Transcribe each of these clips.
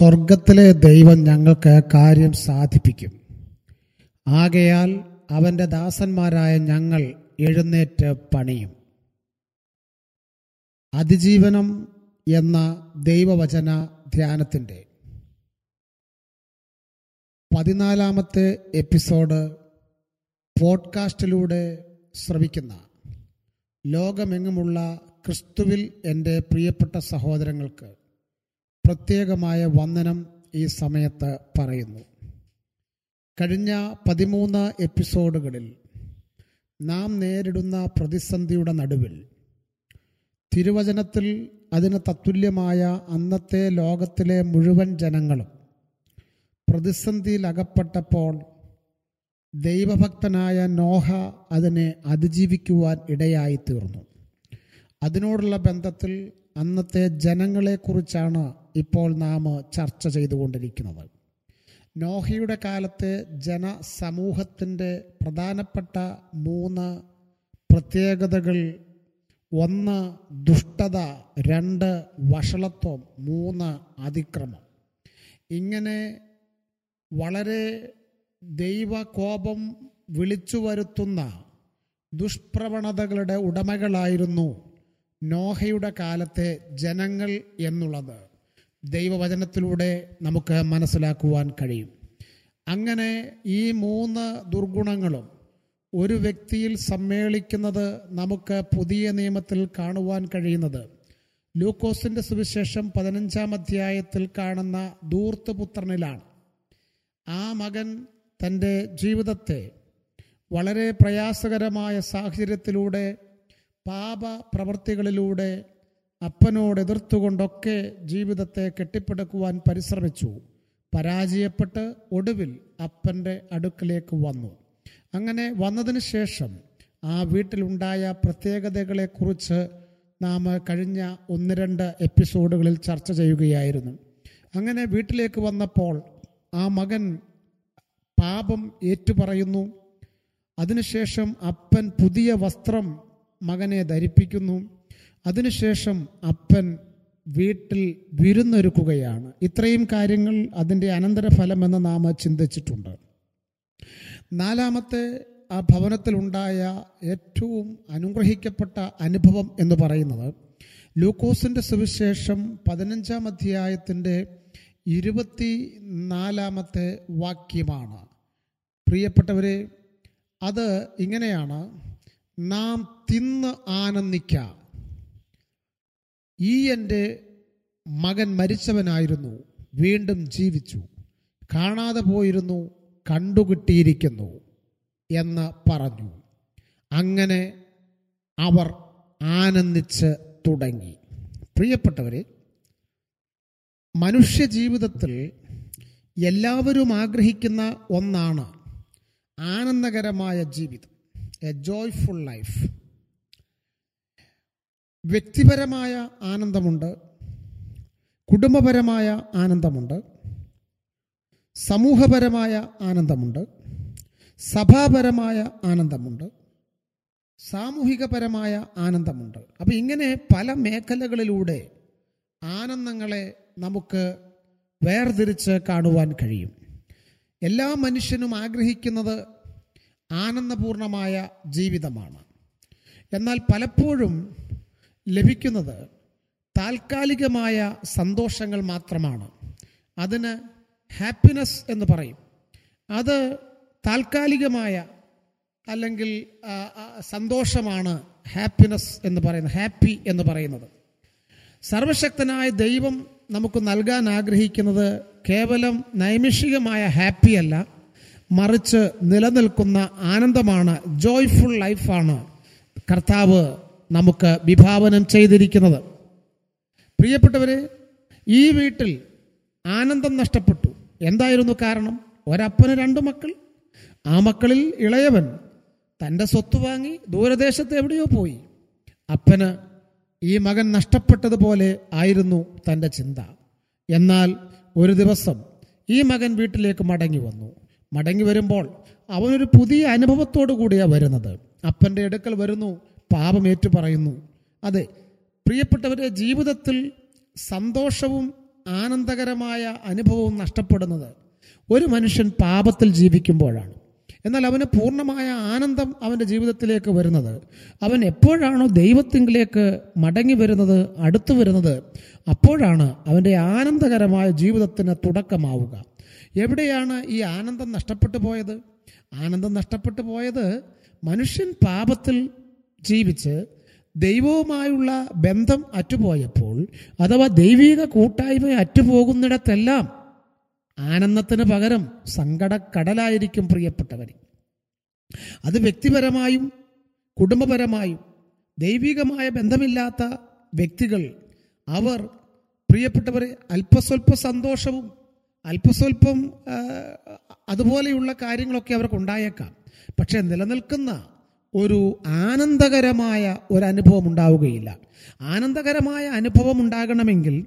സ്വർഗത്തിലെ ദൈവം ഞങ്ങൾക്ക് കാര്യം സാധിപ്പിക്കും. ആകയാൽ അവന്റെ ദാസന്മാരായ ഞങ്ങൾ എഴുന്നേറ്റ് പണിയും. അതിജീവനം എന്ന ദൈവവചന ധ്യാനത്തിന്റെ പതിനാലാമത്തെ എപ്പിസോഡ് പോഡ്കാസ്റ്റിലൂടെ ശ്രവിക്കുന്ന ലോകമെങ്ങുമുള്ള ക്രിസ്തുവിൽ എന്റെ പ്രിയപ്പെട്ട സഹോദരങ്ങൾക്ക് പ്രത്യേകമായ വന്ദനം ഈ സമയത്ത് പറയുന്നു. കഴിഞ്ഞ പതിമൂന്ന് എപ്പിസോഡുകളിൽ നാം നേരിടുന്ന പ്രതിസന്ധിയുടെ നടുവിൽ തിരുവചനത്തിൽ അതിന് തത്തുല്യമായ അന്നത്തെ ലോകത്തിലെ മുഴുവൻ ജനങ്ങളും പ്രതിസന്ധിയിലകപ്പെട്ടപ്പോൾ ദൈവഭക്തനായ നോഹ അതിനെ അതിജീവിക്കുവാൻ ഇടയായി തീർന്നു അതിനോടുള്ള ബന്ധത്തിൽ അന്നത്തെ ജനങ്ങളെക്കുറിച്ചാണ് ഇപ്പോൾ നാം ചർച്ച ചെയ്തുകൊണ്ടിരിക്കുന്നത്. നോഹയുടെ കാലത്തെ ജനസമൂഹത്തിന്റെ പ്രധാനപ്പെട്ട മൂന്ന് പ്രത്യേകതകൾ. ഒന്ന് ദുഷ്ടത. രണ്ട് വഷളത്വം. മൂന്ന് അതിക്രമം. ഇങ്ങനെ വളരെ ദൈവകോപം വിളിച്ചു വരുത്തുന്ന ദുഷ്പ്രവണതകളുടെ ഉടമകളായിരുന്നു നോഹയുടെ കാലത്തെ ജനങ്ങൾ എന്നുള്ളത് ദൈവവചനത്തിലൂടെ നമുക്ക് മനസ്സിലാക്കുവാൻ കഴിയും. അങ്ങനെ ഈ മൂന്ന് ദുർഗുണങ്ങളും ഒരു വ്യക്തിയിൽ സമ്മേളിക്കുന്നത് നമുക്ക് പുതിയ നിയമത്തിൽ കാണുവാൻ കഴിയുന്നത്. ലൂക്കോസിന്റെ സുവിശേഷം പതിനഞ്ചാം അധ്യായത്തിൽ കാണുന്ന ദൂർത്തുപുത്രനിലാണ് ആ മകൻ തന്റെ ജീവിതത്തെ വളരെ പ്രയാസകരമായ സാഹചര്യത്തിലൂടെ പാപ പ്രവൃത്തികളിലൂടെ അപ്പനോട് എതിർത്തുകൊണ്ടൊക്കെ ജീവിതത്തെ കെട്ടിപ്പടുക്കുവാൻ പരിശ്രമിച്ചു. പരാജയപ്പെട്ട് ഒടുവിൽ അപ്പന്റെ അടുക്കിലേക്ക് വന്നു. അങ്ങനെ വന്നതിന് ശേഷം ആ വീട്ടിലുണ്ടായ പ്രത്യേകതകളെക്കുറിച്ച് നാം കഴിഞ്ഞ ഒന്ന് രണ്ട് എപ്പിസോഡുകളിൽ ചർച്ച ചെയ്യുകയായിരുന്നു. അങ്ങനെ വീട്ടിലേക്ക് വന്നപ്പോൾ ആ മകൻ പാപം ഏറ്റുപറയുന്നു. അതിനുശേഷം അപ്പൻ പുതിയ വസ്ത്രം മകനെ ധരിപ്പിക്കുന്നു. അതിനുശേഷം അപ്പൻ വീട്ടിൽ വിരുന്നൊരുക്കുകയാണ്. ഇത്രയും കാര്യങ്ങൾ അതിന്റെ അനന്തരഫലമെന്ന് നാം ചിന്തിച്ചിട്ടുണ്ട്. നാലാമത്തെ ആ ഭവനത്തിലുണ്ടായ ഏറ്റവും അനുഗ്രഹിക്കപ്പെട്ട അനുഭവം എന്ന് പറയുന്നത് ലൂക്കോസിന്റെ സുവിശേഷം പതിനഞ്ചാം അധ്യായത്തിന്റെ ഇരുപത്തി നാലാമത്തെ വാക്യമാണ്. പ്രിയപ്പെട്ടവരെ അത് ഇങ്ങനെയാണ്. നാം തിന്ന് ആനന്ദിക്കാം. ഈ എന്റെ മകൻ മരിച്ചവനായിരുന്നു. വീണ്ടും ജീവിച്ചു. കാണാതെ പോയിരുന്നു. കണ്ടുകിട്ടിയിരിക്കുന്നു എന്ന് പറഞ്ഞു. അങ്ങനെ അവർ ആനന്ദിച്ച് തുടങ്ങി. പ്രിയപ്പെട്ടവരെ മനുഷ്യ ജീവിതത്തിൽ എല്ലാവരും ആഗ്രഹിക്കുന്ന ഒന്നാണ് ആനന്ദകരമായ ജീവിതം. എ ജോയ്ഫുൾ ലൈഫ് വ്യക്തിപരമായ ആനന്ദമുണ്ട്. കുടുംബപരമായ ആനന്ദമുണ്ട്. സമൂഹപരമായ ആനന്ദമുണ്ട്. സഭാപരമായ ആനന്ദമുണ്ട്. സാമൂഹികപരമായ ആനന്ദമുണ്ട്. അപ്പോൾ ഇങ്ങനെ പല മേഖലകളിലൂടെ ആനന്ദങ്ങളെ നമുക്ക് വേർതിരിച്ച് കാണുവാൻ കഴിയും. എല്ലാ മനുഷ്യനും ആഗ്രഹിക്കുന്നത് ആനന്ദപൂർണമായ ജീവിതമാണ്. എന്നാൽ പലപ്പോഴും ലഭിക്കുന്നത് താൽക്കാലികമായ സന്തോഷങ്ങൾ മാത്രമാണ്. അതിന് ഹാപ്പിനെസ് എന്ന് പറയും. അത് താൽക്കാലികമായ അല്ലെങ്കിൽ സന്തോഷമാണ് ഹാപ്പിനെസ് എന്ന് പറയുന്നത് ഹാപ്പി എന്ന് പറയുന്നത്. സർവശക്തനായ ദൈവം നമുക്ക് നൽകാൻ ആഗ്രഹിക്കുന്നത് കേവലം നൈമിഷികമായ ഹാപ്പി അല്ല. മറിച്ച് നിലനിൽക്കുന്ന ആനന്ദമാണ് ജോയ്ഫുൾ ലൈഫാണ് കർത്താവ് നമുക്ക് വിഭാവനം ചെയ്തിരിക്കുന്നത്. പ്രിയപ്പെട്ടവരെ ഈ വീട്ടിൽ ആനന്ദം നഷ്ടപ്പെട്ടു. എന്തായിരുന്നു കാരണം? ഒരപ്പന് രണ്ടു മക്കൾ. ആ മക്കളിൽ ഇളയവൻ തന്റെ സ്വത്ത് വാങ്ങി ദൂരദേശത്ത് എവിടെയോ പോയി. അപ്പന് ഈ മകൻ നഷ്ടപ്പെട്ടതുപോലെ ആയിരുന്നു തന്റെ ചിന്ത. എന്നാൽ ഒരു ദിവസം ഈ മകൻ വീട്ടിലേക്ക് മടങ്ങി വന്നു. മടങ്ങി വരുമ്പോൾ അവനൊരു പുതിയ അനുഭവത്തോടു കൂടിയാണ് വരുന്നത്. അപ്പന്റെ അടുക്കൽ വരുന്നു പാപമേറ്റു പറയുന്നു അതെ പ്രിയപ്പെട്ടവരെ ജീവിതത്തിൽ സന്തോഷവും ആനന്ദകരമായ അനുഭവവും നഷ്ടപ്പെടുന്നത് ഒരു മനുഷ്യൻ പാപത്തിൽ ജീവിക്കുമ്പോഴാണ്. എന്നാൽ അവന് പൂർണമായ ആനന്ദം അവന്റെ ജീവിതത്തിലേക്ക് വരുന്നത്. അവൻ എപ്പോഴാണോ ദൈവത്തിങ്കിലേക്ക് മടങ്ങി വരുന്നത് അടുത്തു വരുന്നത് അപ്പോഴാണ് അവന്റെ ആനന്ദകരമായ ജീവിതത്തിന് തുടക്കമാവുക. എവിടെയാണ് ഈ ആനന്ദം നഷ്ടപ്പെട്ടു പോയത്? ആനന്ദം നഷ്ടപ്പെട്ടു പോയത് മനുഷ്യൻ പാപത്തിൽ ജീവിച്ച് ദൈവവുമായുള്ള ബന്ധം അറ്റുപോയപ്പോൾ അഥവാ ദൈവിക കൂട്ടായ്മ അറ്റുപോകുന്നിടത്തെല്ലാം ആനന്ദത്തിന് പകരം സങ്കടക്കടലായിരിക്കും പ്രിയപ്പെട്ടവർ അത് വ്യക്തിപരമായും കുടുംബപരമായും ദൈവികമായ ബന്ധമില്ലാത്ത വ്യക്തികൾ അവർ പ്രിയപ്പെട്ടവരെ അല്പസ്വല്പ സന്തോഷവും അല്പസ്വല്പം അതുപോലെയുള്ള കാര്യങ്ങളൊക്കെ അവർക്ക് ഉണ്ടായേക്കാം. പക്ഷെ നിലനിൽക്കുന്ന ഒരു ആനന്ദകരമായ ഒരു അനുഭവം ഉണ്ടാവുകയില്ല. ആനന്ദകരമായ അനുഭവം ഉണ്ടാകണമെങ്കിൽ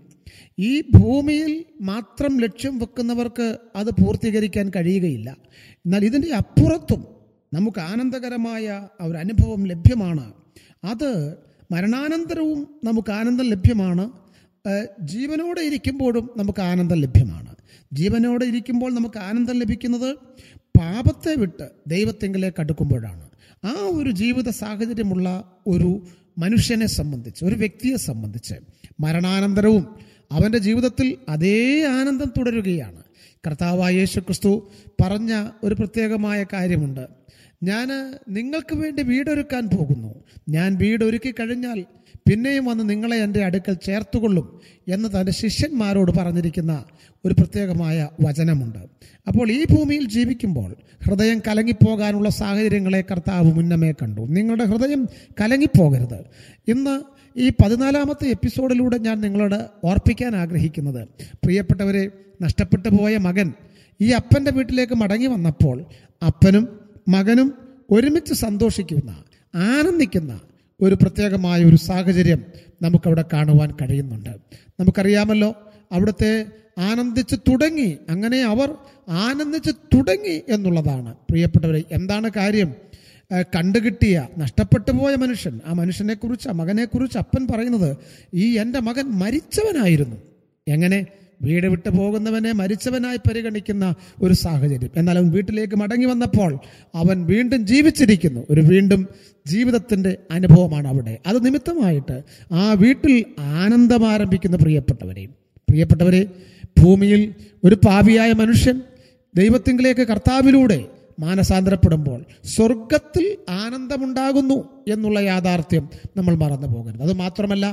ഈ ഭൂമിയിൽ മാത്രം ലക്ഷ്യം വെക്കുന്നവർക്ക് അത് പൂർത്തീകരിക്കാൻ കഴിയുകയില്ല. എന്നാൽ ഇതിന്റെ അപ്പുറത്തും നമുക്ക് ആനന്ദകരമായ ഒരു അനുഭവം ലഭ്യമാണ്. അത് മരണാനന്തരവും നമുക്ക് ആനന്ദം ലഭ്യമാണ്. ജീവനോടെ ഇരിക്കുമ്പോഴും നമുക്ക് ആനന്ദം ലഭ്യമാണ്. ജീവനോടെ ഇരിക്കുമ്പോൾ നമുക്ക് ആനന്ദം ലഭിക്കുന്നത് പാപത്തെ വിട്ട് ദൈവത്തെങ്കിലേക്ക് അടുക്കുമ്പോഴാണ്. ആ ഒരു ജീവിത സാഹചര്യമുള്ള ഒരു മനുഷ്യനെ സംബന്ധിച്ച് ഒരു വ്യക്തിയെ സംബന്ധിച്ച് മരണാനന്തരവും അവന്റെ ജീവിതത്തിൽ അതേ ആനന്ദം തുടരുകയാണ്. കർത്താവായ യേശു ക്രിസ്തു പറഞ്ഞ ഒരു പ്രത്യേകമായ കാര്യമുണ്ട്. ഞാൻ നിങ്ങൾക്ക് വേണ്ടി വീടൊരുക്കാൻ പോകുന്നു. ഞാൻ വീടൊരുക്കി കഴിഞ്ഞാൽ പിന്നെയും വന്ന് നിങ്ങളെ എന്റെ അടുക്കൽ ചേർത്തുകൊള്ളും എന്ന് തന്റെ ശിഷ്യന്മാരോട് പറഞ്ഞിരിക്കുന്ന ഒരു പ്രത്യേകമായ വചനമുണ്ട്. അപ്പോൾ ഈ ഭൂമിയിൽ ജീവിക്കുമ്പോൾ ഹൃദയം കലങ്ങിപ്പോകാനുള്ള സാഹചര്യങ്ങളെ കർത്താവ് മുന്നമേ കണ്ടു. നിങ്ങളുടെ ഹൃദയം കലങ്ങിപ്പോകരുത്. ഇന്ന് ഈ പതിനാലാമത്തെ എപ്പിസോഡിലൂടെ ഞാൻ നിങ്ങളോട് ഓർപ്പിക്കാൻ ആഗ്രഹിക്കുന്നത് പ്രിയപ്പെട്ടവരെ നഷ്ടപ്പെട്ടു പോയ മകൻ ഈ അപ്പന്റെ വീട്ടിലേക്ക് മടങ്ങി വന്നപ്പോൾ അപ്പനും മകനും ഒരുമിച്ച് സന്തോഷിക്കുന്ന ആനന്ദിക്കുന്ന ഒരു പ്രത്യേകമായ ഒരു സാഹചര്യം നമുക്കവിടെ കാണുവാൻ കഴിയുന്നുണ്ട്. നമുക്കറിയാമല്ലോ അവിടുത്തെ ആനന്ദിച്ച് തുടങ്ങി അങ്ങനെ അവർ ആനന്ദിച്ച് തുടങ്ങി എന്നുള്ളതാണ്. പ്രിയപ്പെട്ടവരെ എന്താണ് കാര്യം? കണ്ടുകിട്ടിയ നഷ്ടപ്പെട്ടു പോയ മനുഷ്യൻ ആ മനുഷ്യനെക്കുറിച്ച് ആ മകനെക്കുറിച്ച് അപ്പൻ പറയുന്നത് ഈ എന്റെ മകൻ മരിച്ചവനായിരുന്നു. എങ്ങനെ? വീട് വിട്ടു പോകുന്നവനെ മരിച്ചവനായി പരിഗണിക്കുന്ന ഒരു സാഹചര്യം. എന്നാൽ അവൻ വീട്ടിലേക്ക് മടങ്ങി വന്നപ്പോൾ അവൻ വീണ്ടും ജീവിച്ചിരിക്കുന്നു. ഒരു വീണ്ടും ജീവിതത്തിന്റെ അനുഭവമാണ് അവിടെ. അത് നിമിത്തമായിട്ട് ആ വീട്ടിൽ ആനന്ദം ആരംഭിക്കുന്ന പ്രിയപ്പെട്ടവരെ പ്രിയപ്പെട്ടവരെ ഭൂമിയിൽ ഒരു പാപിയായ മനുഷ്യൻ ദൈവത്തിങ്കിലേക്ക് കർത്താവിലൂടെ മാനസാന്തരപ്പെടുമ്പോൾ സ്വർഗത്തിൽ ആനന്ദമുണ്ടാകുന്നു എന്നുള്ള യാഥാർത്ഥ്യം നമ്മൾ മറന്നു പോകരുത് അത് മാത്രമല്ല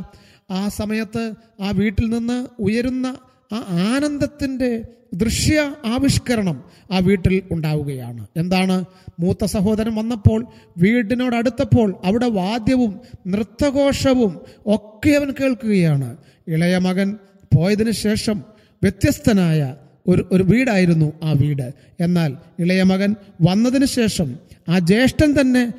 ആ സമയത്ത് ആ വീട്ടിൽ നിന്ന് ഉയരുന്ന ആ ആനന്ദത്തിന്റെ ദൃശ്യ ആവിഷ്കരണം ആ വീട്ടിൽ ഉണ്ടാവുകയാണ്. എന്താണ്? മൂത്ത സഹോദരൻ വന്നപ്പോൾ വീടിനോടടുത്തപ്പോൾ അവിടെ വാദ്യവും നൃത്തഘോഷവും ഒക്കെ അവൻ കേൾക്കുകയാണ്. ഇളയ മകൻ പോയതിനു ശേഷം വ്യത്യസ്തനായ ഒരു ഒരു വീടായിരുന്നു ആ വീട്. എന്നാൽ ഇളയ മകൻ വന്നതിന് ശേഷം ആ ജ്യേഷ്ഠൻ തന്നെ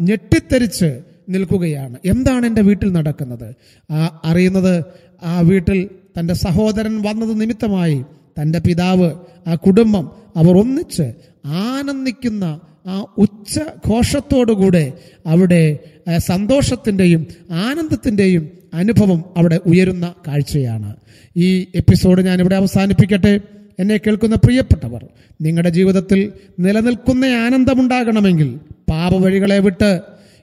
ഞെട്ടിത്തെറിച്ച് നിൽക്കുകയാണ്. എന്താണ് എന്റെ വീട്ടിൽ നടക്കുന്നത്? ആ അറിയുന്നത് ആ വീട്ടിൽ തന്റെ സഹോദരൻ വന്നത് നിമിത്തമായി തന്റെ പിതാവ് ആ കുടുംബം അവർ ഒന്നിച്ച് ആനന്ദിക്കുന്ന ആ ഉച്ച ഘോഷത്തോടുകൂടെ അവിടെ സന്തോഷത്തിന്റെയും ആനന്ദത്തിന്റെയും അനുഭവം അവിടെ ഉയരുന്ന കാഴ്ചയാണ്. ഈ എപ്പിസോഡ് ഞാൻ ഇവിടെ അവസാനിപ്പിക്കട്ടെ. എന്നെ കേൾക്കുന്ന പ്രിയപ്പെട്ടവർ നിങ്ങളുടെ ജീവിതത്തിൽ നിലനിൽക്കുന്ന ആനന്ദമുണ്ടാകണമെങ്കിൽ പാപവഴികളെ വിട്ട്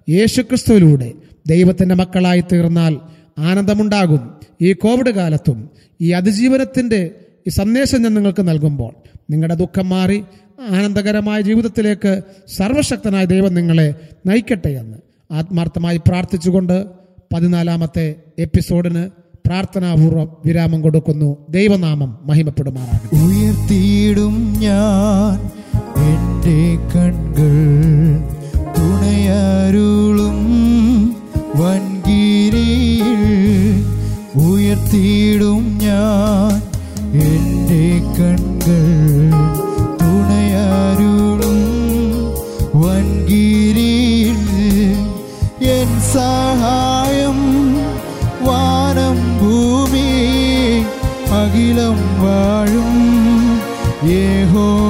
യേശുക്രിസ്തുവിലൂടെ ദൈവത്തിന്റെ മക്കളായി തീർന്നാൽ ആനന്ദമുണ്ടാകും. ഈ കോവിഡ് കാലത്തും ഈ അതിജീവനത്തിന്റെ ഈ സന്ദേശം ഞാൻ നിങ്ങൾക്ക് നൽകുമ്പോൾ നിങ്ങളുടെ ദുഃഖം മാറി ആനന്ദകരമായ ജീവിതത്തിലേക്ക് സർവശക്തനായ ദൈവം നിങ്ങളെ നയിക്കട്ടെ എന്ന് ആത്മാർത്ഥമായി പ്രാർത്ഥിച്ചുകൊണ്ട് പതിനാലാമത്തെ എപ്പിസോഡിന് പ്രാർത്ഥനാപൂർവം വിരാമം കൊടുക്കുന്നു. ദൈവനാമം മഹിമപ്പെടുമാറാണ് ഉയർത്തിയിടും ഞാൻ എന്റെ കൺകൾ തുണയരുളും ഉയർത്തിയിടും ഞാൻ. എന്റെ കൺകൾ തുണയാരുളും. വൻകിരിയിൽ എൻ സഹായം വാനം ഭൂമി അഖിലം വാഴും. യേഹോ